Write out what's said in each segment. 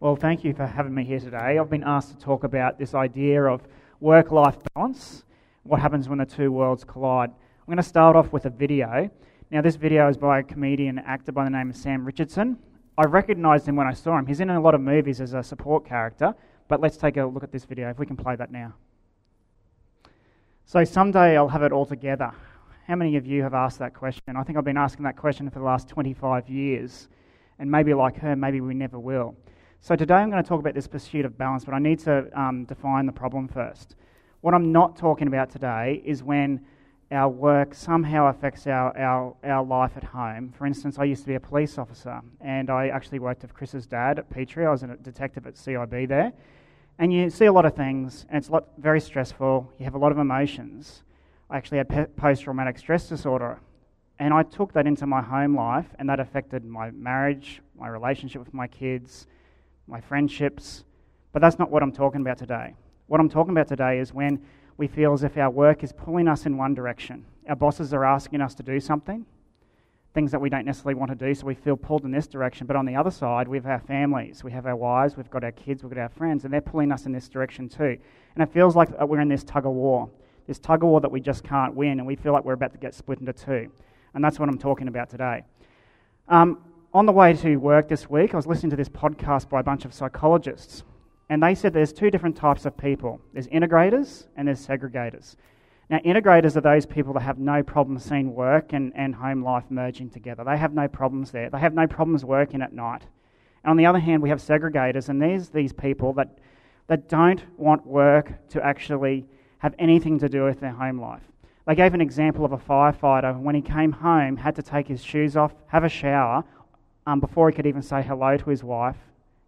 Well, thank you for having me here today. I've been asked to talk about this idea of work life balance, what happens when the two worlds collide. I'm going to start off with a video. Now, this video is by a comedian actor by the name of Sam Richardson. I recognised him when I saw him. He's in a lot of movies as a support character, but let's take a look at this video if we can play that now. So, someday I'll have it all together. How many of you have asked that question? I think I've been asking that question for the last 25 years, and maybe like her, maybe we never will. So today I'm going to talk about this pursuit of balance, but I need to um, define the problem first. What I'm not talking about today is when our work somehow affects our, our, our life at home. For instance, I used to be a police officer, and I actually worked with Chris's dad at Petrie. I was a detective at CIB there. And you see a lot of things, and it's a lot, very stressful. You have a lot of emotions. I actually had post traumatic stress disorder, and I took that into my home life, and that affected my marriage, my relationship with my kids, my friendships. But that's not what I'm talking about today. What I'm talking about today is when we feel as if our work is pulling us in one direction. Our bosses are asking us to do something, things that we don't necessarily want to do, so we feel pulled in this direction. But on the other side, we have our families, we have our wives, we've got our kids, we've got our friends, and they're pulling us in this direction too. And it feels like we're in this tug of war, this tug of war that we just can't win, and we feel like we're about to get split into two. And that's what I'm talking about today. Um, on the way to work this week, I was listening to this podcast by a bunch of psychologists, and they said there's two different types of people there's integrators and there's segregators. Now, integrators are those people that have no problem seeing work and, and home life merging together. They have no problems there. They have no problems working at night. And on the other hand, we have segregators, and there's these people that, that don't want work to actually have anything to do with their home life. They gave an example of a firefighter when he came home, had to take his shoes off, have a shower, um, before he could even say hello to his wife,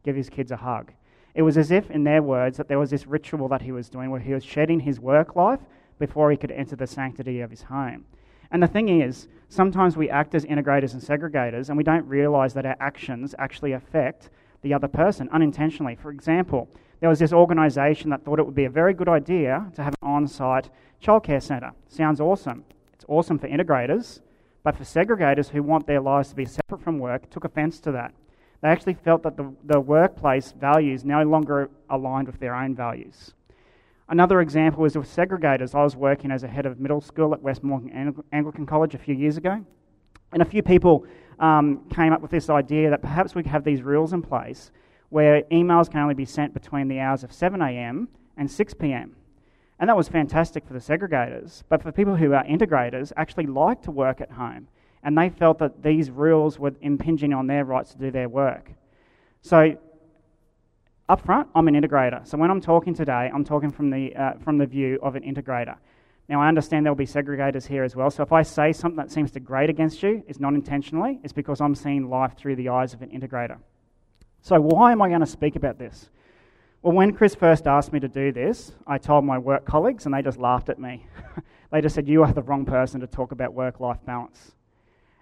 give his kids a hug. It was as if, in their words, that there was this ritual that he was doing where he was shedding his work life before he could enter the sanctity of his home. And the thing is, sometimes we act as integrators and segregators and we don't realize that our actions actually affect the other person unintentionally. For example, there was this organization that thought it would be a very good idea to have an on site childcare centre. Sounds awesome. It's awesome for integrators, but for segregators who want their lives to be separate from work, took offence to that. They actually felt that the, the workplace values no longer aligned with their own values. Another example is with segregators. I was working as a head of middle school at West Moreton Anglican College a few years ago, and a few people um, came up with this idea that perhaps we could have these rules in place where emails can only be sent between the hours of 7am and 6pm. And that was fantastic for the segregators. But for people who are integrators, actually like to work at home. And they felt that these rules were impinging on their rights to do their work. So, up front, I'm an integrator. So, when I'm talking today, I'm talking from the, uh, from the view of an integrator. Now, I understand there'll be segregators here as well. So, if I say something that seems to grate against you, it's not intentionally, it's because I'm seeing life through the eyes of an integrator. So, why am I going to speak about this? Well, when Chris first asked me to do this, I told my work colleagues and they just laughed at me. they just said, You are the wrong person to talk about work life balance.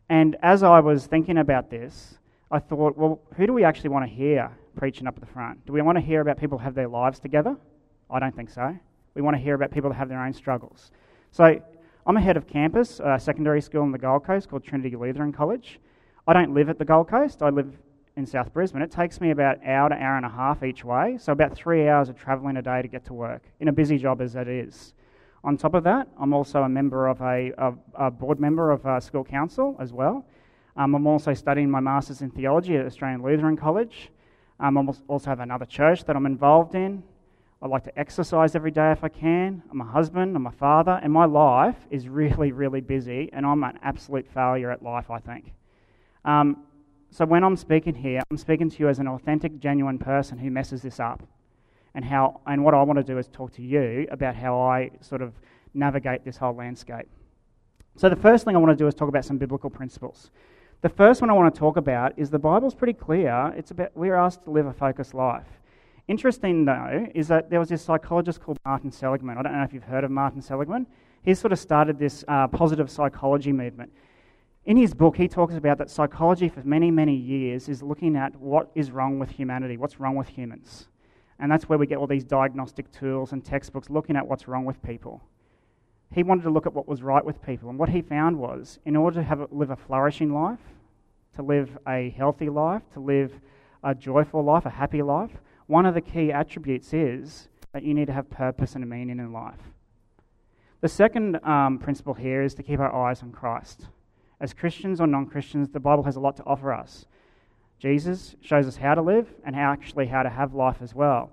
And as I was thinking about this, I thought, well, who do we actually want to hear preaching up at the front? Do we want to hear about people who have their lives together? I don't think so. We want to hear about people that have their own struggles. So I'm a head of campus, a secondary school in the Gold Coast called Trinity Lutheran College. I don't live at the Gold Coast. I live in South Brisbane, it takes me about hour to hour and a half each way, so about three hours of travelling a day to get to work, in a busy job as it is. On top of that, I'm also a member of a, a, a board member of a school council as well. Um, I'm also studying my master's in theology at Australian Lutheran College. Um, I also have another church that I'm involved in. I like to exercise every day if I can. I'm a husband, I'm a father, and my life is really, really busy, and I'm an absolute failure at life, I think. Um, so when I'm speaking here, I'm speaking to you as an authentic, genuine person who messes this up. And how and what I want to do is talk to you about how I sort of navigate this whole landscape. So the first thing I want to do is talk about some biblical principles. The first one I want to talk about is the Bible's pretty clear. It's about we're asked to live a focused life. Interesting though is that there was this psychologist called Martin Seligman. I don't know if you've heard of Martin Seligman. He sort of started this uh, positive psychology movement. In his book, he talks about that psychology for many, many years is looking at what is wrong with humanity, what's wrong with humans. And that's where we get all these diagnostic tools and textbooks looking at what's wrong with people. He wanted to look at what was right with people. And what he found was in order to have live a flourishing life, to live a healthy life, to live a joyful life, a happy life, one of the key attributes is that you need to have purpose and meaning in life. The second um, principle here is to keep our eyes on Christ. As Christians or non Christians, the Bible has a lot to offer us. Jesus shows us how to live and how actually how to have life as well.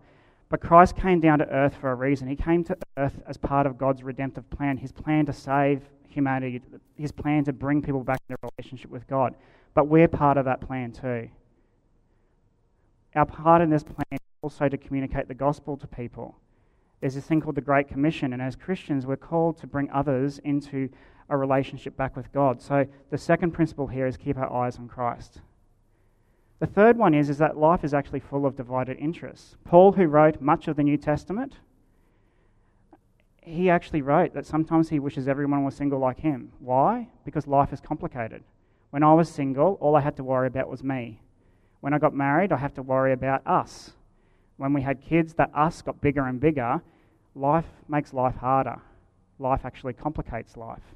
But Christ came down to earth for a reason. He came to earth as part of God's redemptive plan, his plan to save humanity, his plan to bring people back into relationship with God. But we're part of that plan too. Our part in this plan is also to communicate the gospel to people. There's this thing called the Great Commission, and as Christians, we're called to bring others into a relationship back with God. So the second principle here is keep our eyes on Christ. The third one is, is that life is actually full of divided interests. Paul, who wrote much of the New Testament, he actually wrote that sometimes he wishes everyone was single like him. Why? Because life is complicated. When I was single, all I had to worry about was me. When I got married, I have to worry about us. When we had kids, that us got bigger and bigger. Life makes life harder. Life actually complicates life.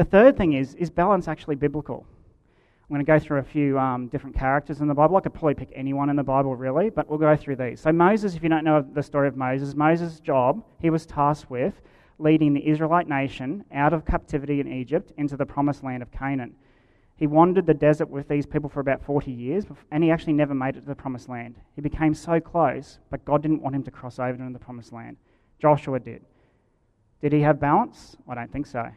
The third thing is is balance actually biblical? I'm going to go through a few um, different characters in the Bible. I could probably pick anyone in the Bible, really, but we'll go through these. So, Moses, if you don't know the story of Moses, Moses' job, he was tasked with leading the Israelite nation out of captivity in Egypt into the promised land of Canaan. He wandered the desert with these people for about 40 years, and he actually never made it to the promised land. He became so close, but God didn't want him to cross over into the promised land. Joshua did. Did he have balance? I don't think so.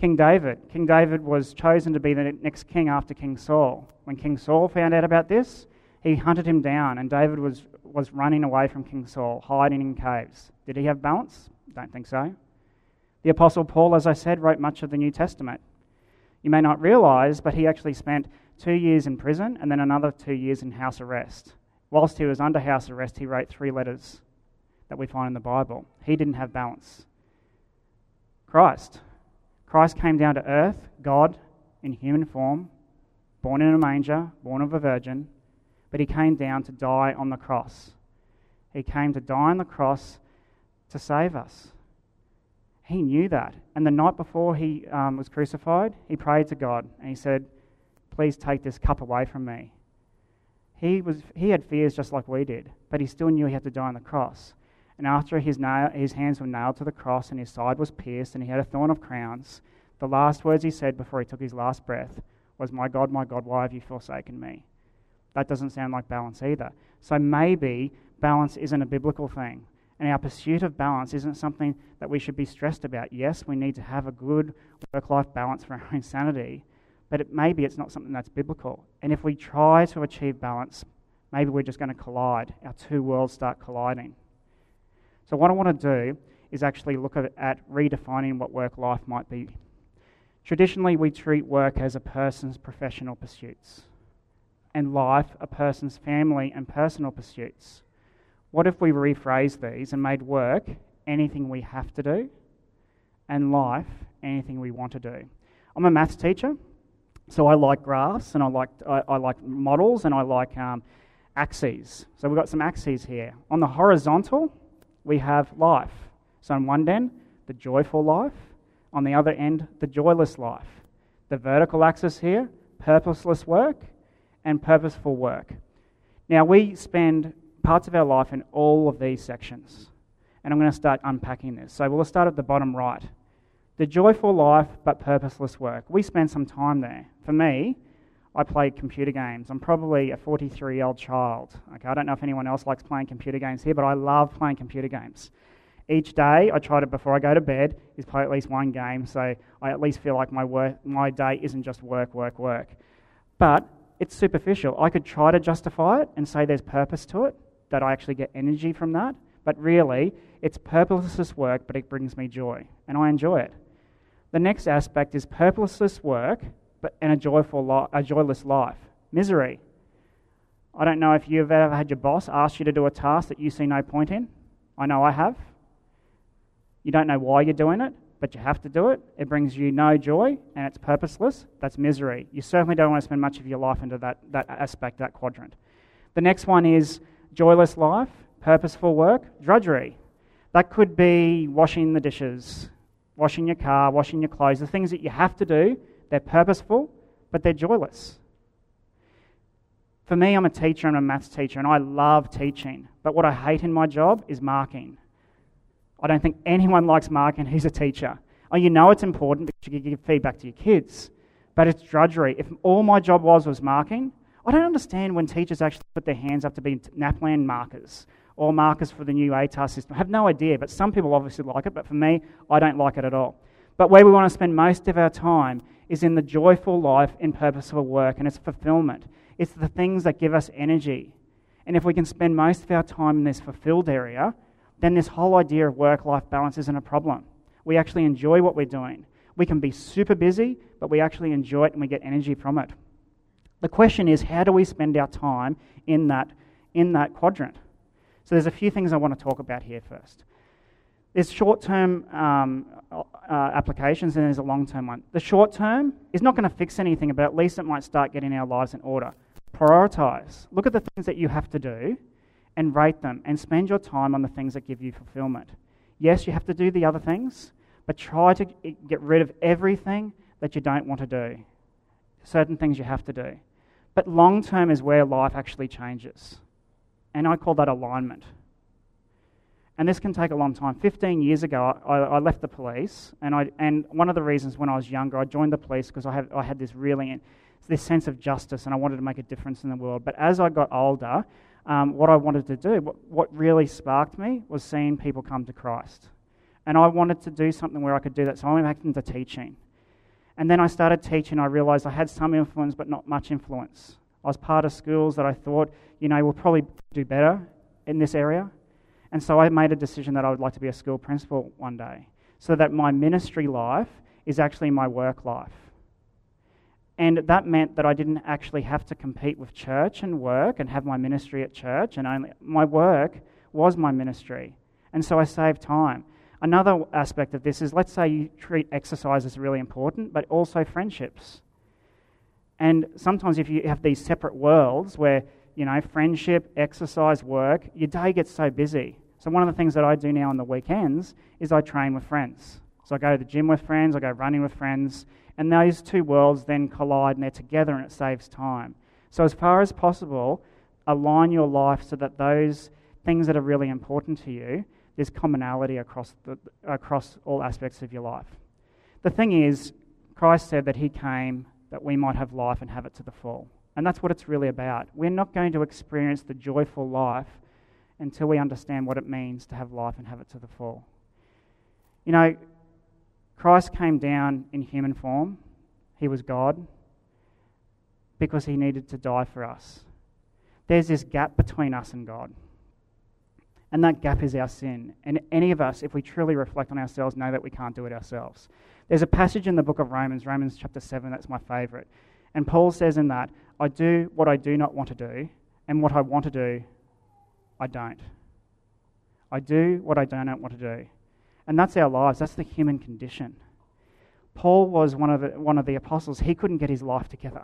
King David. King David was chosen to be the next king after King Saul. When King Saul found out about this, he hunted him down, and David was, was running away from King Saul, hiding in caves. Did he have balance? Don't think so. The Apostle Paul, as I said, wrote much of the New Testament. You may not realize, but he actually spent two years in prison and then another two years in house arrest. Whilst he was under house arrest, he wrote three letters that we find in the Bible. He didn't have balance. Christ. Christ came down to earth, God in human form, born in a manger, born of a virgin, but he came down to die on the cross. He came to die on the cross to save us. He knew that. And the night before he um, was crucified, he prayed to God and he said, Please take this cup away from me. He, was, he had fears just like we did, but he still knew he had to die on the cross. And after his, nail, his hands were nailed to the cross and his side was pierced and he had a thorn of crowns, the last words he said before he took his last breath was, My God, my God, why have you forsaken me? That doesn't sound like balance either. So maybe balance isn't a biblical thing. And our pursuit of balance isn't something that we should be stressed about. Yes, we need to have a good work life balance for our own sanity, but it, maybe it's not something that's biblical. And if we try to achieve balance, maybe we're just going to collide. Our two worlds start colliding. So, what I want to do is actually look at, at redefining what work life might be. Traditionally, we treat work as a person's professional pursuits, and life a person's family and personal pursuits. What if we rephrase these and made work anything we have to do, and life anything we want to do? I'm a maths teacher, so I like graphs and I like, I, I like models and I like um, axes. So we've got some axes here. On the horizontal, we have life. So on one end, the joyful life. On the other end, the joyless life. The vertical axis here, purposeless work and purposeful work. Now, we spend parts of our life in all of these sections. And I'm going to start unpacking this. So we'll start at the bottom right. The joyful life but purposeless work. We spend some time there. For me, I play computer games. I'm probably a 43 year old child. Okay, I don't know if anyone else likes playing computer games here, but I love playing computer games. Each day, I try to, before I go to bed, is play at least one game so I at least feel like my, work, my day isn't just work, work, work. But it's superficial. I could try to justify it and say there's purpose to it, that I actually get energy from that. But really, it's purposeless work, but it brings me joy, and I enjoy it. The next aspect is purposeless work but and a joyful a joyless life. Misery. I don't know if you've ever had your boss ask you to do a task that you see no point in. I know I have. You don't know why you're doing it, but you have to do it. It brings you no joy and it's purposeless. That's misery. You certainly don't want to spend much of your life into that, that aspect, that quadrant. The next one is joyless life, purposeful work, drudgery. That could be washing the dishes, washing your car, washing your clothes, the things that you have to do they're purposeful, but they're joyless. For me, I'm a teacher, I'm a maths teacher, and I love teaching. But what I hate in my job is marking. I don't think anyone likes marking who's a teacher. Oh, you know it's important because you give feedback to your kids, but it's drudgery. If all my job was was marking, I don't understand when teachers actually put their hands up to be NAPLAN markers or markers for the new ATAR system. I have no idea, but some people obviously like it, but for me, I don't like it at all. But where we want to spend most of our time is in the joyful life in purposeful work and its fulfillment. It's the things that give us energy. And if we can spend most of our time in this fulfilled area, then this whole idea of work life balance isn't a problem. We actually enjoy what we're doing. We can be super busy, but we actually enjoy it and we get energy from it. The question is, how do we spend our time in that, in that quadrant? So there's a few things I want to talk about here first. There's short term um, uh, applications and there's a long term one. The short term is not going to fix anything, but at least it might start getting our lives in order. Prioritize. Look at the things that you have to do and rate them and spend your time on the things that give you fulfillment. Yes, you have to do the other things, but try to get rid of everything that you don't want to do. Certain things you have to do. But long term is where life actually changes. And I call that alignment. And this can take a long time. 15 years ago, I, I left the police, and, I, and one of the reasons when I was younger, I joined the police because I, I had this really this sense of justice and I wanted to make a difference in the world. But as I got older, um, what I wanted to do, what, what really sparked me, was seeing people come to Christ. And I wanted to do something where I could do that, so I went back into teaching. And then I started teaching. I realized I had some influence, but not much influence. I was part of schools that I thought, you know, will probably do better in this area. And so I made a decision that I would like to be a school principal one day, so that my ministry life is actually my work life. And that meant that I didn't actually have to compete with church and work and have my ministry at church, and only my work was my ministry. And so I saved time. Another aspect of this is let's say you treat exercise as really important, but also friendships. And sometimes if you have these separate worlds where, you know, friendship, exercise, work, your day gets so busy. So one of the things that I do now on the weekends is I train with friends. So I go to the gym with friends, I go running with friends, and those two worlds then collide and they're together and it saves time. So as far as possible, align your life so that those things that are really important to you there's commonality across, the, across all aspects of your life. The thing is, Christ said that He came that we might have life and have it to the full. And that's what it's really about. We're not going to experience the joyful life until we understand what it means to have life and have it to the full. You know, Christ came down in human form, He was God, because He needed to die for us. There's this gap between us and God. And that gap is our sin. And any of us, if we truly reflect on ourselves, know that we can't do it ourselves. There's a passage in the book of Romans, Romans chapter 7, that's my favorite. And Paul says in that, I do what I do not want to do, and what I want to do, I don't. I do what I do not want to do. And that's our lives, that's the human condition. Paul was one of the, one of the apostles. He couldn't get his life together.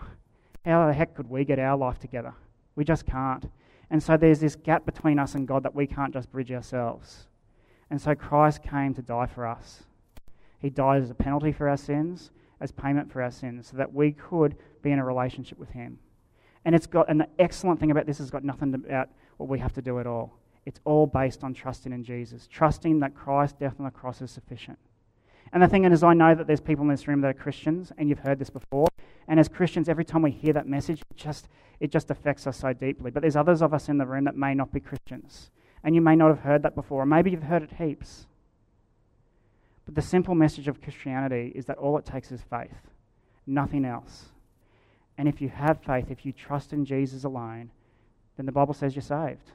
How the heck could we get our life together? We just can't. And so there's this gap between us and God that we can't just bridge ourselves. And so Christ came to die for us. He died as a penalty for our sins, as payment for our sins, so that we could be in a relationship with Him. And it's got and the excellent thing about this has got nothing about what we have to do at all. It's all based on trusting in Jesus, trusting that Christ's death on the cross is sufficient. And the thing is, I know that there's people in this room that are Christians, and you've heard this before. And as Christians, every time we hear that message, it just, it just affects us so deeply. But there's others of us in the room that may not be Christians. And you may not have heard that before, or maybe you've heard it heaps. But the simple message of Christianity is that all it takes is faith, nothing else. And if you have faith, if you trust in Jesus alone, then the Bible says you're saved.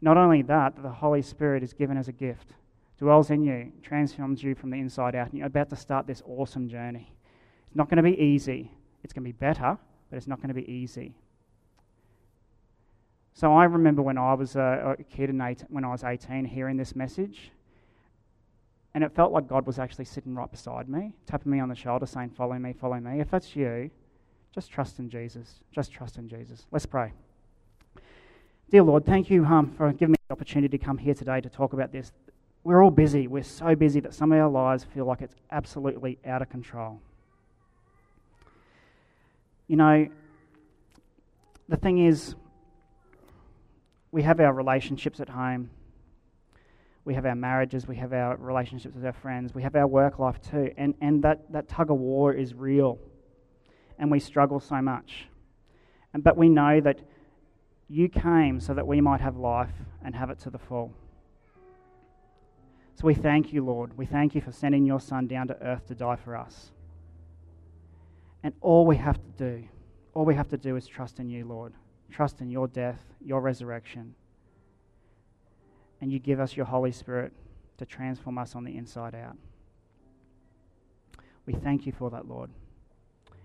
Not only that, the Holy Spirit is given as a gift, dwells in you, transforms you from the inside out, and you're about to start this awesome journey. It's not going to be easy. It's going to be better, but it's not going to be easy. So I remember when I was a, kid and eight, when I was 18 hearing this message, and it felt like God was actually sitting right beside me, tapping me on the shoulder, saying, Follow me, follow me. If that's you, just trust in Jesus. Just trust in Jesus. Let's pray. Dear Lord, thank you um, for giving me the opportunity to come here today to talk about this. We're all busy. We're so busy that some of our lives feel like it's absolutely out of control. You know, the thing is, we have our relationships at home, we have our marriages, we have our relationships with our friends, we have our work life too. And, and that, that tug of war is real. And we struggle so much. And, but we know that you came so that we might have life and have it to the full. So we thank you, Lord. We thank you for sending your Son down to earth to die for us. And all we have to do, all we have to do is trust in you, Lord. Trust in your death, your resurrection. And you give us your Holy Spirit to transform us on the inside out. We thank you for that, Lord.